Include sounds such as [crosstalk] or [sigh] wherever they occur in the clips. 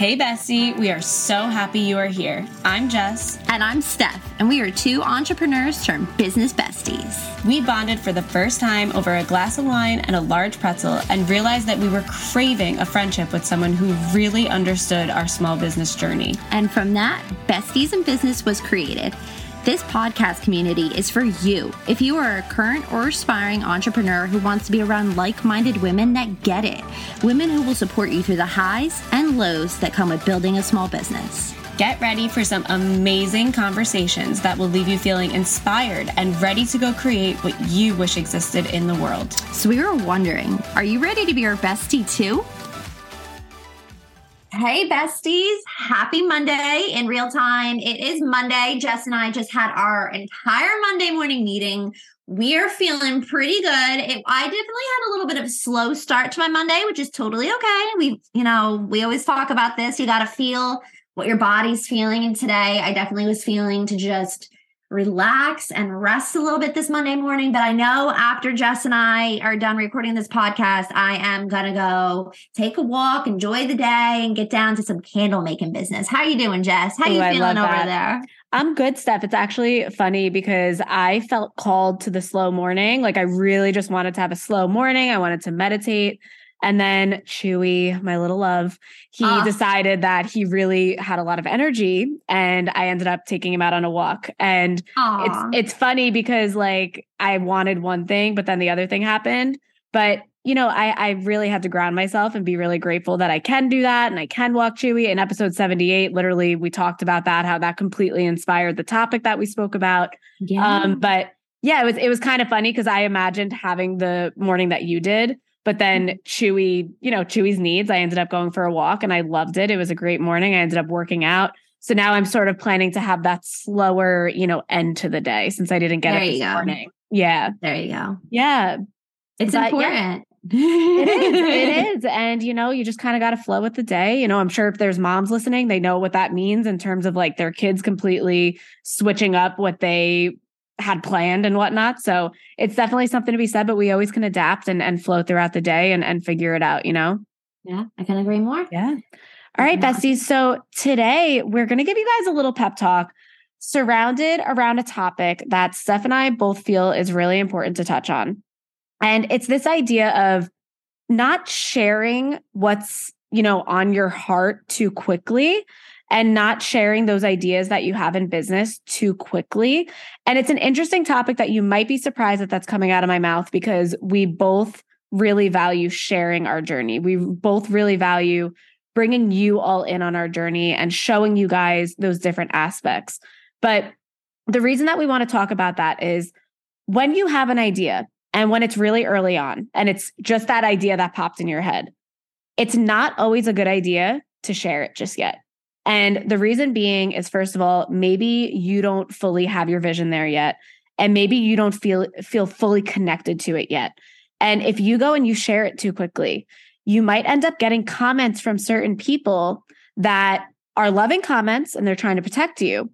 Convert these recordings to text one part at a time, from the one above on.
Hey, Bessie, we are so happy you are here. I'm Jess. And I'm Steph, and we are two entrepreneurs turned business besties. We bonded for the first time over a glass of wine and a large pretzel and realized that we were craving a friendship with someone who really understood our small business journey. And from that, Besties in Business was created. This podcast community is for you. If you are a current or aspiring entrepreneur who wants to be around like minded women that get it, women who will support you through the highs and lows that come with building a small business. Get ready for some amazing conversations that will leave you feeling inspired and ready to go create what you wish existed in the world. So, we were wondering are you ready to be our bestie too? Hey, besties. Happy Monday in real time. It is Monday. Jess and I just had our entire Monday morning meeting. We are feeling pretty good. It, I definitely had a little bit of a slow start to my Monday, which is totally okay. We, you know, we always talk about this. You got to feel what your body's feeling. And today I definitely was feeling to just relax and rest a little bit this Monday morning. But I know after Jess and I are done recording this podcast, I am gonna go take a walk, enjoy the day, and get down to some candle making business. How are you doing, Jess? How are you Ooh, feeling over that. there? I'm good, Steph. It's actually funny because I felt called to the slow morning. Like I really just wanted to have a slow morning. I wanted to meditate. And then Chewy, my little love, he uh. decided that he really had a lot of energy and I ended up taking him out on a walk. And uh. it's it's funny because like I wanted one thing, but then the other thing happened. But you know, I, I really had to ground myself and be really grateful that I can do that and I can walk Chewy. In episode 78, literally, we talked about that, how that completely inspired the topic that we spoke about. Yeah. Um, but yeah, it was it was kind of funny because I imagined having the morning that you did but then mm-hmm. Chewy, you know, Chewy's needs, I ended up going for a walk and I loved it. It was a great morning. I ended up working out. So now I'm sort of planning to have that slower, you know, end to the day since I didn't get there it this morning. Yeah. There you go. Yeah. It's but, important. Yeah. it is. It [laughs] is. And, you know, you just kind of got to flow with the day. You know, I'm sure if there's moms listening, they know what that means in terms of like their kids completely switching up what they had planned and whatnot. So it's definitely something to be said, but we always can adapt and, and flow throughout the day and, and figure it out, you know? Yeah, I can agree more. Yeah. All right, yeah. besties. So today we're going to give you guys a little pep talk surrounded around a topic that Steph and I both feel is really important to touch on. And it's this idea of not sharing what's, you know, on your heart too quickly and not sharing those ideas that you have in business too quickly. And it's an interesting topic that you might be surprised that that's coming out of my mouth because we both really value sharing our journey. We both really value bringing you all in on our journey and showing you guys those different aspects. But the reason that we want to talk about that is when you have an idea and when it's really early on and it's just that idea that popped in your head, it's not always a good idea to share it just yet. And the reason being is first of all, maybe you don't fully have your vision there yet and maybe you don't feel feel fully connected to it yet. And if you go and you share it too quickly, you might end up getting comments from certain people that are loving comments and they're trying to protect you.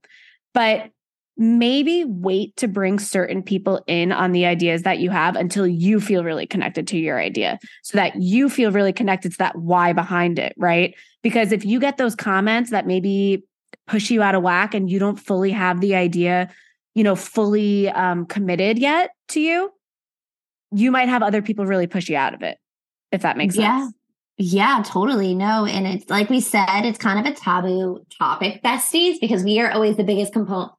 But maybe wait to bring certain people in on the ideas that you have until you feel really connected to your idea so that you feel really connected to that why behind it, right? Because if you get those comments that maybe push you out of whack and you don't fully have the idea, you know, fully um, committed yet to you, you might have other people really push you out of it, if that makes sense. yeah. sense. Yeah, totally. No. And it's like we said, it's kind of a taboo topic, besties, because we are always the biggest component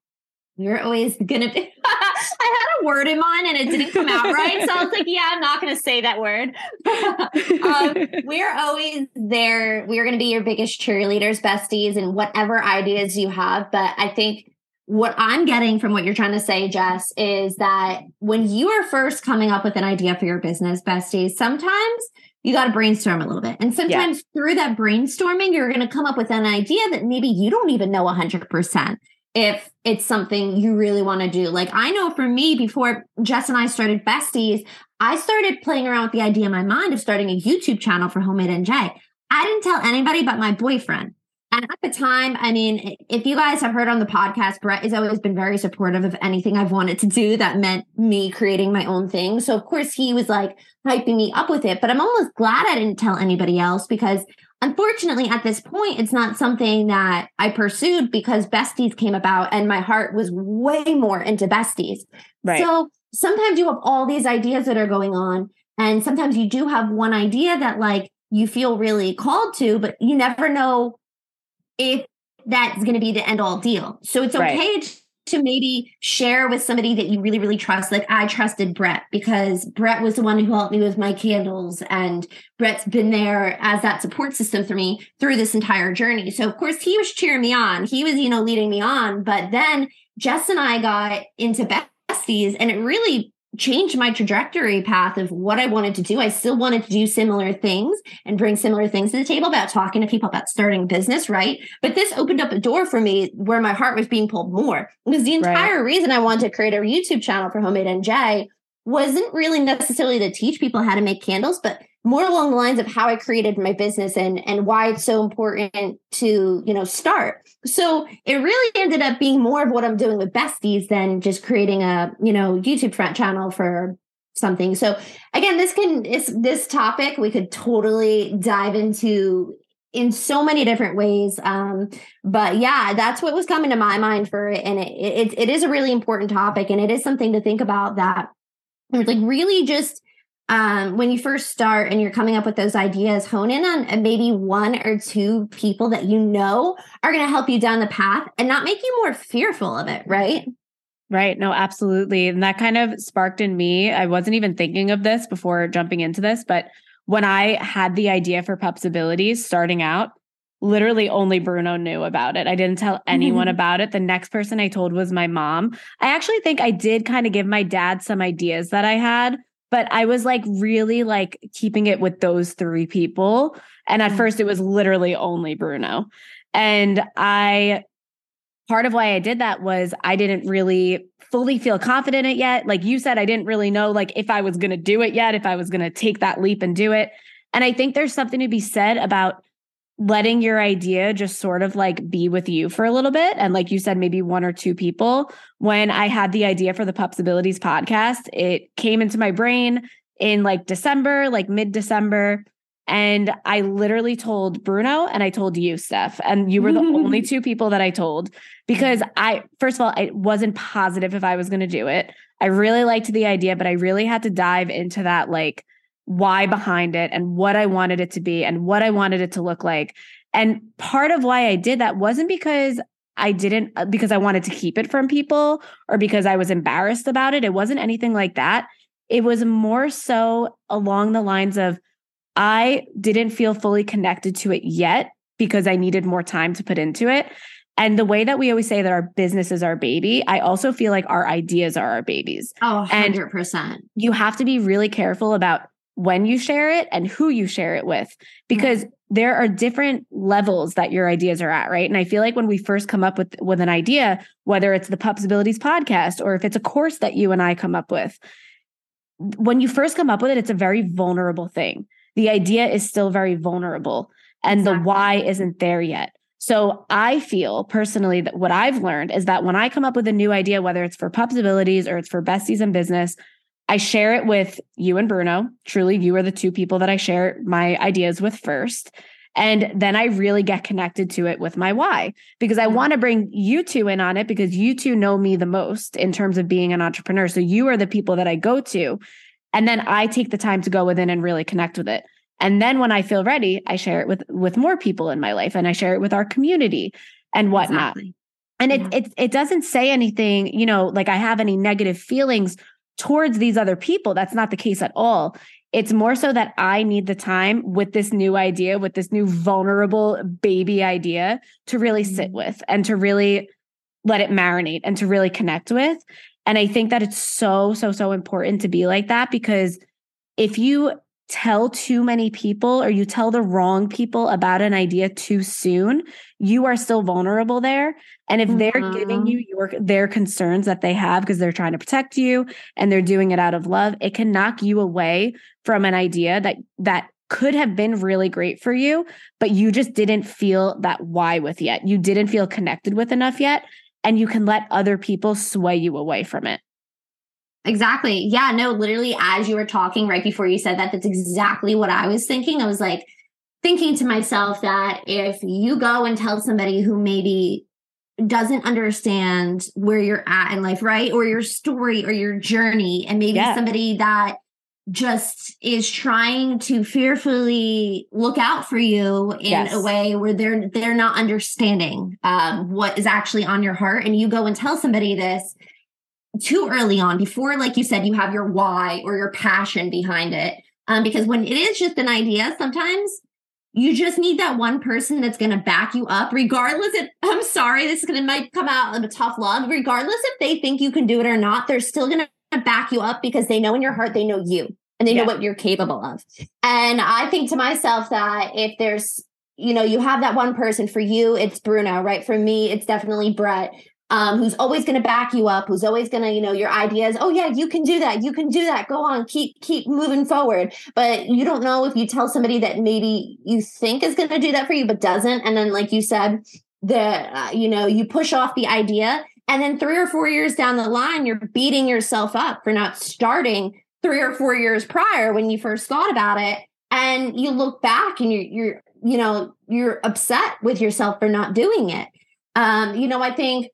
we're always gonna be [laughs] I had a word in mind and it didn't come out right. So I was like, yeah, I'm not gonna say that word. [laughs] um, we're always there. We're gonna be your biggest cheerleaders, besties, and whatever ideas you have. But I think what I'm getting from what you're trying to say, Jess, is that when you are first coming up with an idea for your business, besties, sometimes you got to brainstorm a little bit. And sometimes yeah. through that brainstorming, you're going to come up with an idea that maybe you don't even know 100% if it's something you really want to do. Like I know for me, before Jess and I started Besties, I started playing around with the idea in my mind of starting a YouTube channel for Homemade NJ. I didn't tell anybody but my boyfriend. And at the time, I mean, if you guys have heard on the podcast, Brett has always been very supportive of anything I've wanted to do that meant me creating my own thing. So, of course, he was like hyping me up with it. But I'm almost glad I didn't tell anybody else because unfortunately, at this point, it's not something that I pursued because besties came about and my heart was way more into besties. Right. So sometimes you have all these ideas that are going on. And sometimes you do have one idea that like you feel really called to, but you never know if that's going to be the end all deal. So it's okay right to maybe share with somebody that you really, really trust. Like I trusted Brett because Brett was the one who helped me with my candles, and Brett's been there as that support system for me through this entire journey. So, of course, he was cheering me on. He was, you know, leading me on. But then Jess and I got into besties, and it really changed my trajectory path of what I wanted to do. I still wanted to do similar things and bring similar things to the table about talking to people about starting business, right? But this opened up a door for me where my heart was being pulled more. Because the entire right. reason I wanted to create a YouTube channel for Homemade NJ wasn't really necessarily to teach people how to make candles, but more along the lines of how I created my business and and why it's so important to you know start. So it really ended up being more of what I'm doing with besties than just creating a you know YouTube front channel for something. So again, this can is this topic we could totally dive into in so many different ways. Um, but yeah, that's what was coming to my mind for it, and it, it it is a really important topic, and it is something to think about that like really just um, when you first start and you're coming up with those ideas, hone in on maybe one or two people that you know are going to help you down the path and not make you more fearful of it, right? Right. No, absolutely. And that kind of sparked in me. I wasn't even thinking of this before jumping into this, but when I had the idea for Pups Abilities starting out, literally only Bruno knew about it. I didn't tell anyone mm-hmm. about it. The next person I told was my mom. I actually think I did kind of give my dad some ideas that I had, but I was like really like keeping it with those three people. And at mm-hmm. first it was literally only Bruno. And I part of why I did that was I didn't really fully feel confident in it yet. Like you said, I didn't really know like if I was going to do it yet, if I was going to take that leap and do it. And I think there's something to be said about letting your idea just sort of like be with you for a little bit. And like you said, maybe one or two people. When I had the idea for the Pups Abilities podcast, it came into my brain in like December, like mid December. And I literally told Bruno and I told you, Steph, and you were the only [laughs] two people that I told because I, first of all, I wasn't positive if I was going to do it. I really liked the idea, but I really had to dive into that like why behind it and what I wanted it to be and what I wanted it to look like. And part of why I did that wasn't because I didn't, uh, because I wanted to keep it from people or because I was embarrassed about it. It wasn't anything like that. It was more so along the lines of I didn't feel fully connected to it yet because I needed more time to put into it. And the way that we always say that our business is our baby, I also feel like our ideas are our babies. Oh, 100%. And you have to be really careful about when you share it and who you share it with because mm-hmm. there are different levels that your ideas are at right and i feel like when we first come up with with an idea whether it's the pups abilities podcast or if it's a course that you and i come up with when you first come up with it it's a very vulnerable thing the idea is still very vulnerable and exactly. the why isn't there yet so I feel personally that what I've learned is that when I come up with a new idea, whether it's for pups abilities or it's for besties in business, I share it with you and Bruno. Truly, you are the two people that I share my ideas with first. And then I really get connected to it with my why because I mm-hmm. want to bring you two in on it because you two know me the most in terms of being an entrepreneur. So you are the people that I go to. And then I take the time to go within and really connect with it. And then when I feel ready, I share it with with more people in my life and I share it with our community and whatnot. Exactly. And yeah. it, it it doesn't say anything, you know, like I have any negative feelings towards these other people. That's not the case at all. It's more so that I need the time with this new idea, with this new vulnerable baby idea to really sit mm-hmm. with and to really let it marinate and to really connect with. And I think that it's so, so, so important to be like that because if you tell too many people or you tell the wrong people about an idea too soon, you are still vulnerable there. And if they're mm-hmm. giving you your their concerns that they have because they're trying to protect you and they're doing it out of love, it can knock you away from an idea that that could have been really great for you, but you just didn't feel that why with yet. You didn't feel connected with enough yet. And you can let other people sway you away from it. Exactly. Yeah, no, literally, as you were talking right before you said that, that's exactly what I was thinking. I was like, thinking to myself that if you go and tell somebody who maybe doesn't understand where you're at in life, right? Or your story or your journey, and maybe yeah. somebody that just is trying to fearfully look out for you in yes. a way where they're they're not understanding um, what is actually on your heart and you go and tell somebody this too early on before like you said you have your why or your passion behind it um, because when it is just an idea sometimes you just need that one person that's going to back you up regardless if [laughs] i'm sorry this is going to might come out of a tough love regardless if they think you can do it or not they're still going to back you up because they know in your heart they know you and they yeah. know what you're capable of. And I think to myself that if there's, you know, you have that one person for you, it's Bruno, right? For me, it's definitely Brett. Um, who's always going to back you up, who's always going to, you know, your ideas. Oh yeah, you can do that. You can do that. Go on, keep keep moving forward. But you don't know if you tell somebody that maybe you think is going to do that for you, but doesn't. And then, like you said, the uh, you know, you push off the idea, and then three or four years down the line, you're beating yourself up for not starting three or four years prior when you first thought about it. And you look back and you're, you're, you know, you're upset with yourself for not doing it. Um, you know, I think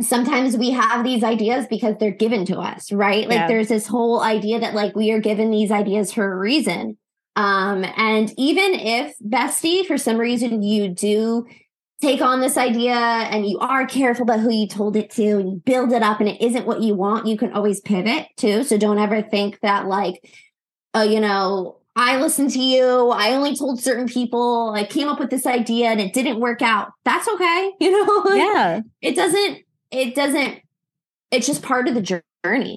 sometimes we have these ideas because they're given to us, right? Like yeah. there's this whole idea that like we are given these ideas for a reason. Um, and even if bestie, for some reason you do take on this idea and you are careful about who you told it to and you build it up and it isn't what you want, you can always pivot too. So don't ever think that like, oh, you know, I listened to you. I only told certain people. I came up with this idea and it didn't work out. That's okay. [laughs] You know, yeah. It doesn't, it doesn't, it's just part of the journey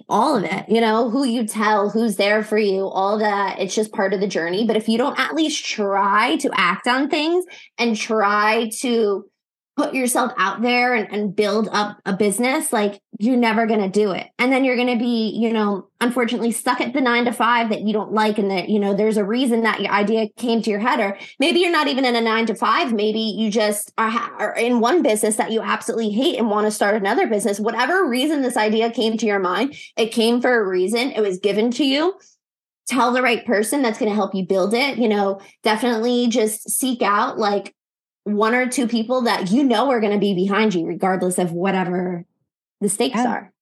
all of it, you know, who you tell, who's there for you, all that. It's just part of the journey. But if you don't at least try to act on things and try to put yourself out there and, and build up a business, like you're never going to do it. And then you're going to be, you know, unfortunately stuck at the nine to five that you don't like. And that, you know, there's a reason that your idea came to your head. Or maybe you're not even in a nine to five. Maybe you just are, are in one business that you absolutely hate and want to start another business. Whatever reason this idea came to your mind, it came for a reason. It was given to you tell the right person that's going to help you build it you know definitely just seek out like one or two people that you know are going to be behind you, regardless of whatever the stakes yeah. are.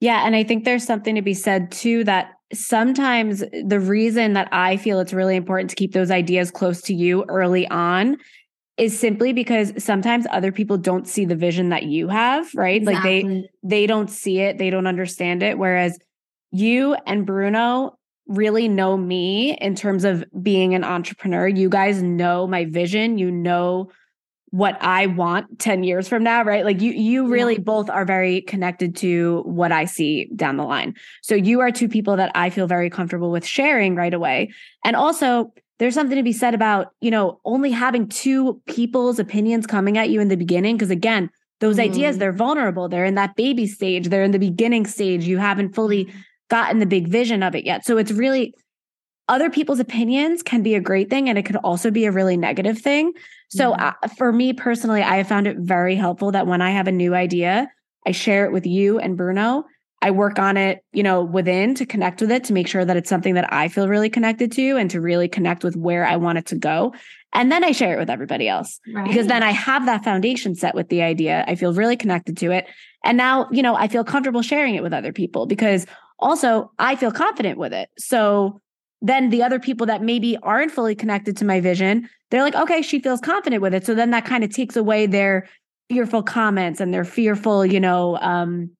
Yeah. And I think there's something to be said too that sometimes the reason that I feel it's really important to keep those ideas close to you early on is simply because sometimes other people don't see the vision that you have, right? Exactly. Like they they don't see it, they don't understand it whereas you and Bruno really know me in terms of being an entrepreneur. You guys know my vision, you know what I want 10 years from now, right? Like you you really both are very connected to what I see down the line. So you are two people that I feel very comfortable with sharing right away. And also there's something to be said about, you know, only having two people's opinions coming at you in the beginning because again, those mm. ideas mm-hmm. they're vulnerable. They're in that baby stage. They're in the beginning stage. You haven't fully mm-hmm gotten the big vision of it yet. So it's really other people's opinions can be a great thing and it could also be a really negative thing. So mm-hmm. uh, for me personally, I have found it very helpful that when I have a new idea, I share it with you and Bruno. I work on it, you know, within to connect with it to make sure that it's something that I feel really connected to and to really connect with where I want it to go. And then I share it with everybody else right. because then I have that foundation set with the idea. I feel really connected to it. And now, you know, I feel comfortable sharing it with other people because also I feel confident with it. So then the other people that maybe aren't fully connected to my vision, they're like, okay, she feels confident with it. So then that kind of takes away their fearful comments and their fearful, you know, um,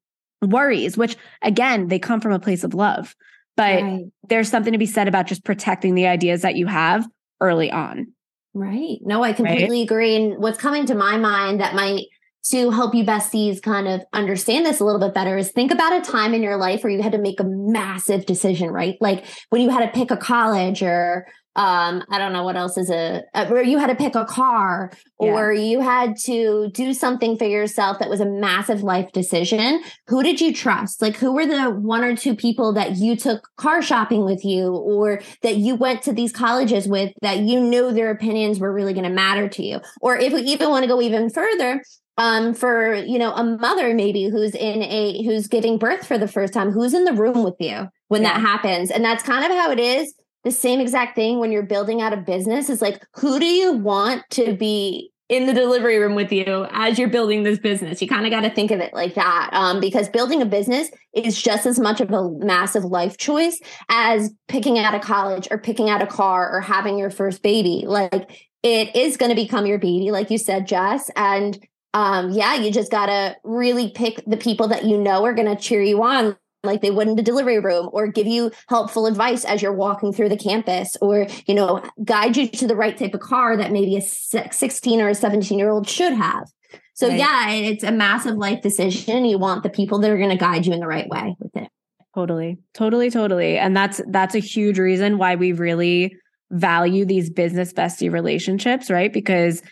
worries, which again, they come from a place of love. But right. there's something to be said about just protecting the ideas that you have early on. Right. No, I completely right? agree. And what's coming to my mind that might to help you besties kind of understand this a little bit better is think about a time in your life where you had to make a massive decision, right? Like when you had to pick a college or um, I don't know what else is a, uh, where you had to pick a car or yeah. you had to do something for yourself that was a massive life decision. Who did you trust? Like, who were the one or two people that you took car shopping with you or that you went to these colleges with that you knew their opinions were really going to matter to you? Or if we even want to go even further, um, for you know a mother maybe who's in a who's giving birth for the first time who's in the room with you when yeah. that happens and that's kind of how it is the same exact thing when you're building out a business is like, who do you want to be in the delivery room with you as you're building this business. You kind of got to think of it like that um, because building a business is just as much of a massive life choice as picking out a college or picking out a car or having your first baby. Like it is going to become your baby, like you said, Jess. And um, yeah, you just got to really pick the people that you know are going to cheer you on like they would in the delivery room or give you helpful advice as you're walking through the campus or you know guide you to the right type of car that maybe a 16 or a 17 year old should have. So right. yeah it's a massive life decision. You want the people that are going to guide you in the right way with it. Totally. Totally totally. And that's that's a huge reason why we really value these business bestie relationships right? Because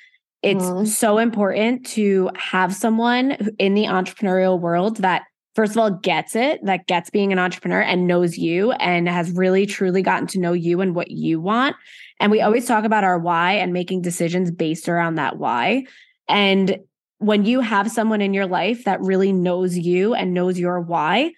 it's mm. so important to have someone in the entrepreneurial world that first of all gets it that gets being an entrepreneur and knows you and has really truly gotten to know you and what you want and we always talk about our why and making decisions based around that why and when you have someone in your life that really knows you and knows your why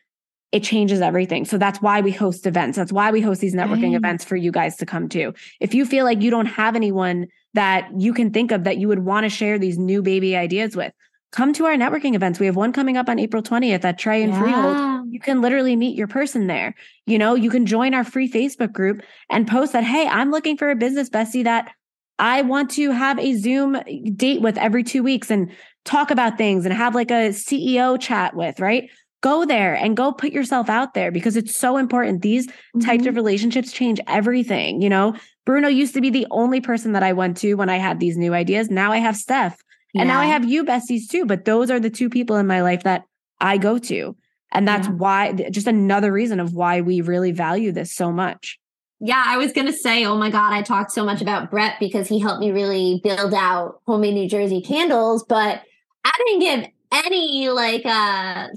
it changes everything. So that's why we host events. That's why we host these networking right. events for you guys to come to. If you feel like you don't have anyone that you can think of that you would want to share these new baby ideas with, come to our networking events. We have one coming up on April 20th at Try and yeah. Freehold. You can literally meet your person there. You know, you can join our free Facebook group and post that, hey, I'm looking for a business bestie that I want to have a Zoom date with every two weeks and talk about things and have like a CEO chat with, right? Go there and go put yourself out there because it's so important. These mm-hmm. types of relationships change everything. You know, Bruno used to be the only person that I went to when I had these new ideas. Now I have Steph yeah. And now I have you besties too, but those are the two people in my life that I go to. And that's yeah. why, just another reason of why we really value this so much. Yeah, I was going to say, oh my God, I talked so much about Brett because he helped me really build out Homemade New Jersey candles, but I didn't give any like uh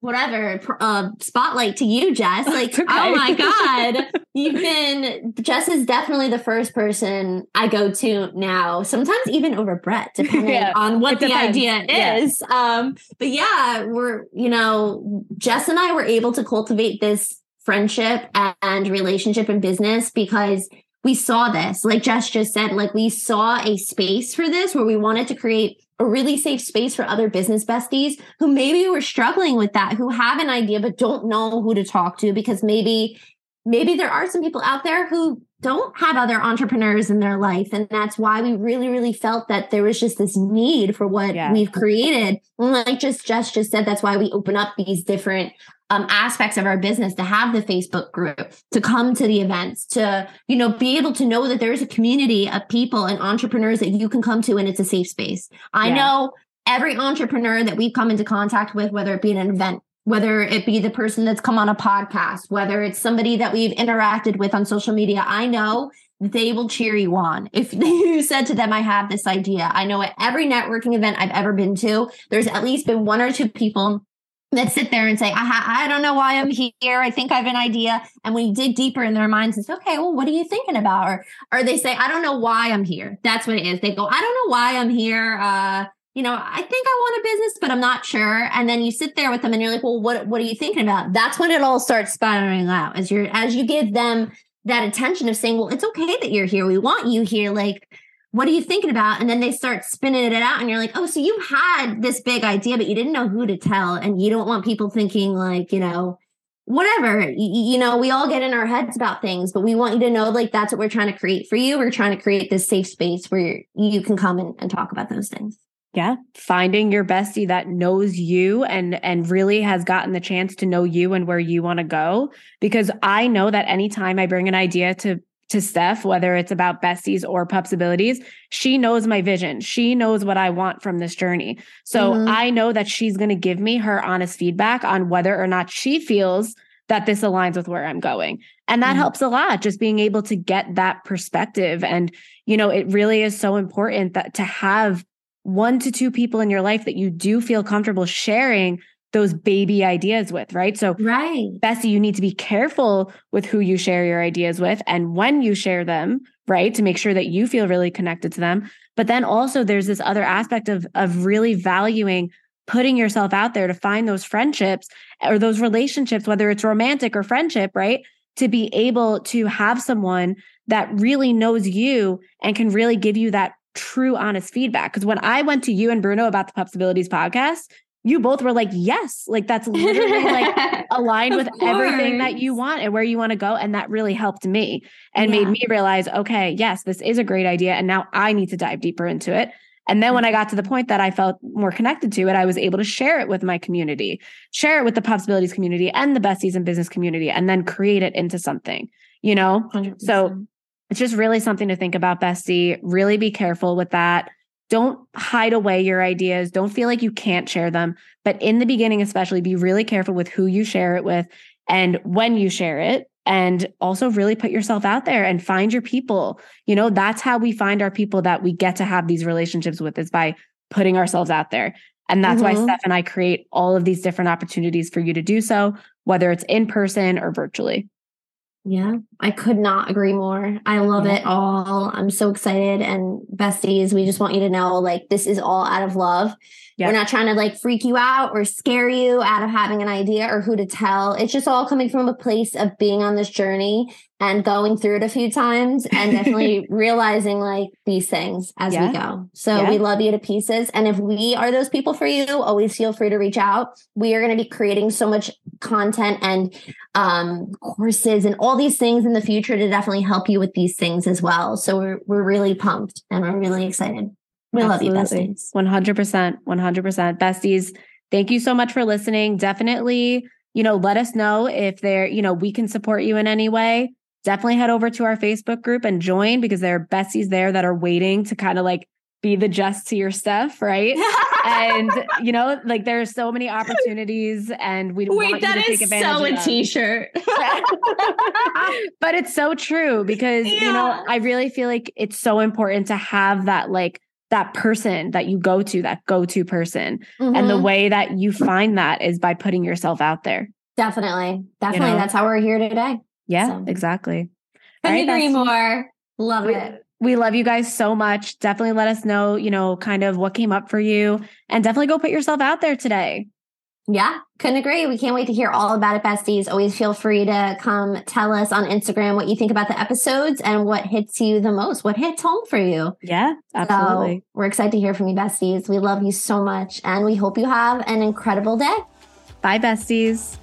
whatever uh, spotlight to you, Jess. [laughs] Like, okay. oh my God, [laughs] you've been, Jess is definitely the first person I go to now, sometimes even over Brett, depending yeah, on what the idea is. Yeah. Um, but yeah, we're, you know, Jess and I were able to cultivate this friendship and relationship in business because we saw this, like Jess just said, like we saw a space for this where we wanted to create a really safe space for other business besties who maybe were struggling with that, who have an idea but don't know who to talk to because maybe maybe there are some people out there who don't have other entrepreneurs in their life and that's why we really really felt that there was just this need for what yeah. we've created and like just Jess just said that's why we open up these different um, aspects of our business to have the Facebook group, to come to the events, to, you know, be able to know that there's a community of people and entrepreneurs that you can come to and it's a safe space. I yeah. know every entrepreneur that we've come into contact with, whether it be an event, whether it be the person that's come on a podcast, whether it's somebody that we've interacted with on social media, I know they will cheer you on. If [laughs] you said to them, I have this idea, I know at every networking event I've ever been to, there's at least been one or two people that sit there and say, I, I don't know why I'm here. I think I have an idea. And you dig deeper in their minds, it's okay, well, what are you thinking about? Or, or they say, I don't know why I'm here. That's what it is. They go, I don't know why I'm here. Uh, you know, I think I want a business, but I'm not sure. And then you sit there with them and you're like, well, what, what are you thinking about? That's when it all starts spiraling out as you're, as you give them that attention of saying, well, it's okay that you're here. We want you here. Like, what are you thinking about? And then they start spinning it out, and you're like, oh, so you had this big idea, but you didn't know who to tell. And you don't want people thinking, like, you know, whatever. You, you know, we all get in our heads about things, but we want you to know, like, that's what we're trying to create for you. We're trying to create this safe space where you can come in and talk about those things. Yeah, finding your bestie that knows you and and really has gotten the chance to know you and where you want to go because I know that anytime I bring an idea to to Steph, whether it's about besties or pups abilities, she knows my vision. She knows what I want from this journey. So mm-hmm. I know that she's going to give me her honest feedback on whether or not she feels that this aligns with where I'm going. And that mm-hmm. helps a lot, just being able to get that perspective. And, you know, it really is so important that to have one to two people in your life that you do feel comfortable sharing those baby ideas with, right? So, right. Bessie, you need to be careful with who you share your ideas with and when you share them, right? To make sure that you feel really connected to them. But then also there's this other aspect of of really valuing putting yourself out there to find those friendships or those relationships, whether it's romantic or friendship, right? to be able to have someone that really knows you and can really give you that true, honest feedback. Because when I went to you and Bruno about the Pups Abilities podcast, you both were like, yes, like that's literally like [laughs] aligned with everything that you want and where you want to go. And that really helped me and yeah. made me realize, okay, yes, this is a great idea. And now I need to dive deeper into it. And then when I got to the point that I felt more connected to it, I was able to share it with my community, share it with the Pups Abilities community and the besties and business community, and then create it into something, you know? 100%. So it's just really something to think about, bestie. Really be careful with that. Don't hide away your ideas. Don't feel like you can't share them. But in the beginning, especially, be really careful with who you share it with and when you share it. And also really put yourself out there and find your people. You know, that's how we find our people that we get to have these relationships with is by putting ourselves out there. And that's mm-hmm. why Steph and I create all of these different opportunities for you to do so, whether it's in person or virtually. Yeah, I could not agree more. I love yeah. it all. I'm so excited. And besties, we just want you to know like this is all out of love. We're not trying to like freak you out or scare you out of having an idea or who to tell. It's just all coming from a place of being on this journey and going through it a few times and definitely [laughs] realizing like these things as yeah. we go. So yeah. we love you to pieces. And if we are those people for you, always feel free to reach out. We are going to be creating so much content and um, courses and all these things in the future to definitely help you with these things as well. So we're, we're really pumped and we're really excited. We Absolutely. love you, besties. 100%. 100%. Besties, thank you so much for listening. Definitely, you know, let us know if there, you know, we can support you in any way. Definitely head over to our Facebook group and join because there are besties there that are waiting to kind of like be the Jess to your Steph, right? [laughs] and you know, like there's so many opportunities, and we wait. Want that is take so a t-shirt, [laughs] [laughs] but it's so true because yeah. you know I really feel like it's so important to have that like that person that you go to, that go to person. Mm-hmm. And the mm-hmm. way that you find that is by putting yourself out there. Definitely. Definitely. You know? That's how we're here today. Yeah, so. exactly. Couldn't right, agree more. Love we, it. We love you guys so much. Definitely let us know, you know, kind of what came up for you and definitely go put yourself out there today. Yeah, couldn't agree. We can't wait to hear all about it, besties. Always feel free to come tell us on Instagram what you think about the episodes and what hits you the most, what hits home for you. Yeah, absolutely. So we're excited to hear from you, besties. We love you so much and we hope you have an incredible day. Bye, besties.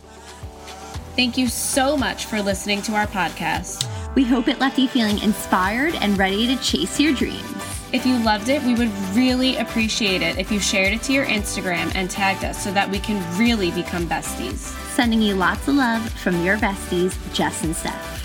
Thank you so much for listening to our podcast. We hope it left you feeling inspired and ready to chase your dreams. If you loved it, we would really appreciate it if you shared it to your Instagram and tagged us so that we can really become besties. Sending you lots of love from your besties, Jess and Steph.